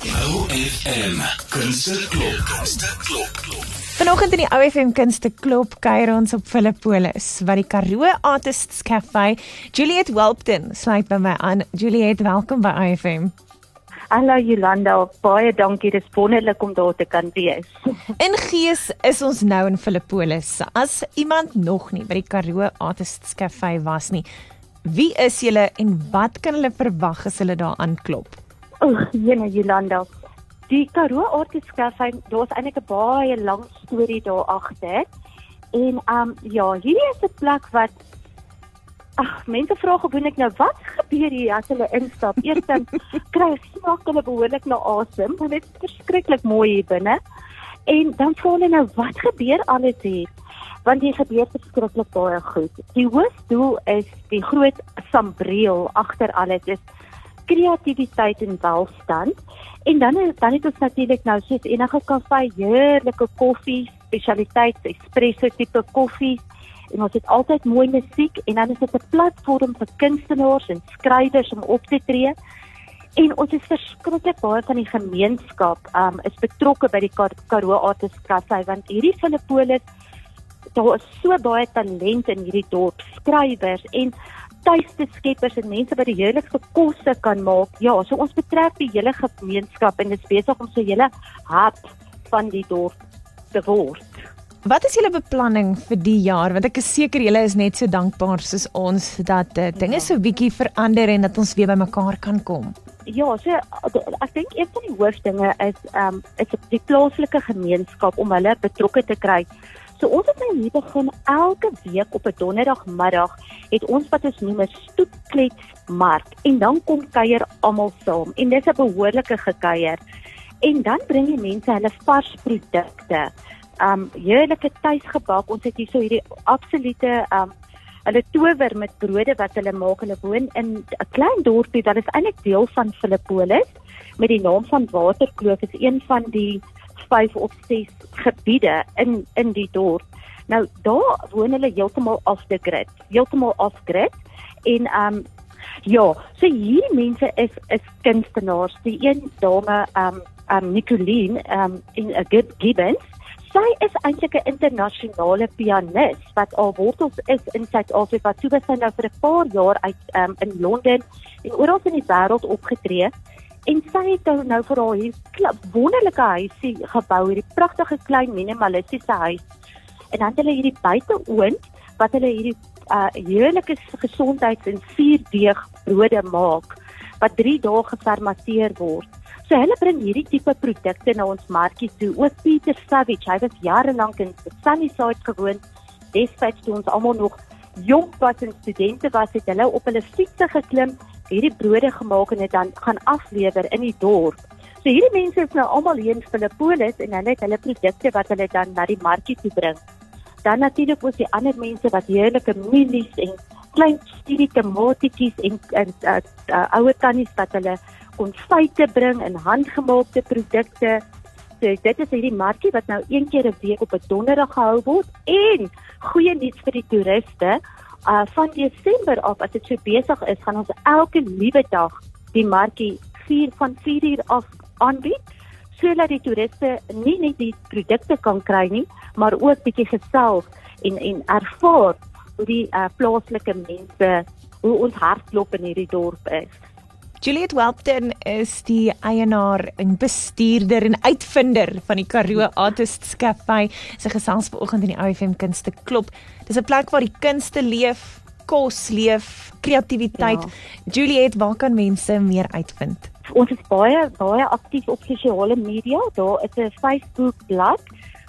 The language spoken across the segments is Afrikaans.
OFM Kunste Klop. Kunste Klop. Vanoggend in die OFM Kunste Klop kuier ons op Philippolis wat die Karoo Artists Cafe. Juliet Welpton sluit by my aan. Juliet, welkom by OFM. Hallo Jolanda, baie dankie. Dit is wonderlik om daar te kan wees. In gees is ons nou in Philippolis. As iemand nog nie by die Karoo Artists Cafe was nie, wie is julle en wat kan hulle verwag as hulle daar aanklop? O, jene Jolanda. Die Karoo Cafe, daar's eintlik 'n baie lang storie daar agter. En um ja, hierdie is 'n plek wat Ag, mense vra gewoonlik nou wat gebeur hier as hulle instap. Eers dan kry smaak hulle behoorlik na asem, want dit is verskriklik mooi hier binne. En dan vra hulle nou wat gebeur alles hier? Want hier gebeur verskriklik baie goed. Die hoofdoel is die groot sambreel agter alles is kreatiwiteit en welstand. En dan dan het ons natuurlik nou soos enige kafee heerlike koffie, spesialiteite, espresso tipe koffie en ons het altyd mooi musiek en dan is dit 'n platform vir kunstenaars en skrywers om op te tree. En ons is verskriklik baie van die gemeenskap um is betrokke by die Kar Karoo Artists Cafe want hierdie Filippolis daar is so baie talent in hierdie dorp, skrywers en tuiste skeppers en mense wat die heerlikste kosse kan maak. Ja, so ons betrek die hele gemeenskap en is besig om so 'n hele hart van die dorp te word. Wat is julle beplanning vir die jaar? Want ek is seker julle is net so dankbaar soos ons dat uh, dinge ja. so bietjie verander en dat ons weer bymekaar kan kom. Ja, so ek dink een van die hoofdinge is ehm um, is die plaaslike gemeenskap om hulle betrokke te kry. So ons het nou hier begin elke week op 'n donderdagmiddag het ons wat ons noem 'n stoetkletsmark en dan kom kuier almal saam en dis 'n behoorlike gekuier. En dan bring die mense hulle vars produkte um heerlike tuisgebak. Ons het hier so hierdie absolute um hulle tower met brode wat hulle maak. Hulle woon in 'n klein dorpie wat is eintlik deel van Filippolis met die naam van Waterkloof. Dit is een van die 5 of 6 gebiede in in die dorp. Nou daar woon hulle heeltemal off the grid. Heeltemal off grid en um ja, so hierdie mense is is kunstenaars. Die een dame um um Nicoline um in 'n uh, Gibbons Sy is eintlik 'n internasionale pianis wat al wortels is in Suid-Afrika. Sy het nou vir 'n paar jaar uit um, in Londen en oral in die wêreld opgetree. En sy het nou, vir haar hier wonderlike huisie gebou, hierdie pragtige klein minimalistiese huis. En dan het hulle hierdie buiteoond wat hulle hierdie uh, heerlike gesondheids- en suurdeeg brode maak wat 3 dae gefermenteer word. So hulle bring hierdie tipe produkte na ons markie toe. Ook Pieter Savage, hy was jare lank in Sunnyside gewoon. Destyds toe ons almal nog jonk was en studente was, het hulle op hulle fietsse geklim, hierdie brode gemaak en dit dan gaan aflewer in die dorp. So hierdie mense is nou almal hier in Filippolis en hulle het hulle produkte wat hulle dan na die markie toe bring. Dan natuurlik ook die ander mense wat heerlike mielies en klein studie tomatietjies en, en uh, uh, ouer tannies wat hulle konfyte bring en handgemaakte produkte. So dit is hierdie markie wat nou een keer 'n week op 'n donderdag gehou word en goeie nuus vir die toeriste. Uh van Desember af as dit so besig is, gaan ons elke liewe dag die markie 4 van 4 uur af aanbied sodat die toeriste nie net die produkte kan kry nie, maar ook bietjie gesels en en ervaar hoe die uh, plaaslike mense hoe ons hartklop in hierdie dorp is. Juliet Welpton is die eienaar en bestuurder en uitvinder van die Karoo Artists Cafe. Sy gesels vanoggend in die OFM Kunste Klop. Dis 'n plek waar die kunste leef, kos leef, kreatiwiteit. Ja. Juliet, waar kan mense meer uitvind? Ons is baie baie aktief op sosiale media. Daar is 'n Facebook bladsy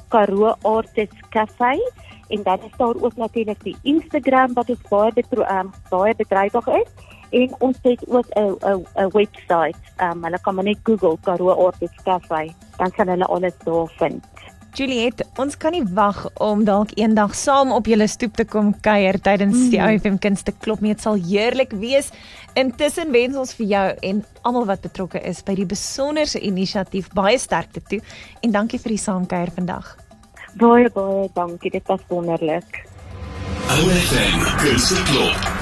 Karoo Artists Cafe en dan is daar ook natuurlik die Instagram wat ons baie betro, um, baie bedrywig is en ons het ook 'n 'n 'n webwerf. Ehm um, hulle kan maar net Google Karoo Artists Cafe, dan kan hulle alles daar vind. Juliet, ons kan nie wag om dalk eendag saam op julle stoep te kom kuier tydens mm. die OFM Kunste Klop nie. Dit sal heerlik wees. Intussen wens ons vir jou en almal wat betrokke is by die besonderse inisiatief baie sterkte toe en dankie vir die saamkuier vandag. Baie baie dankie. Dit was wonderlik. OFM Kunste Klop.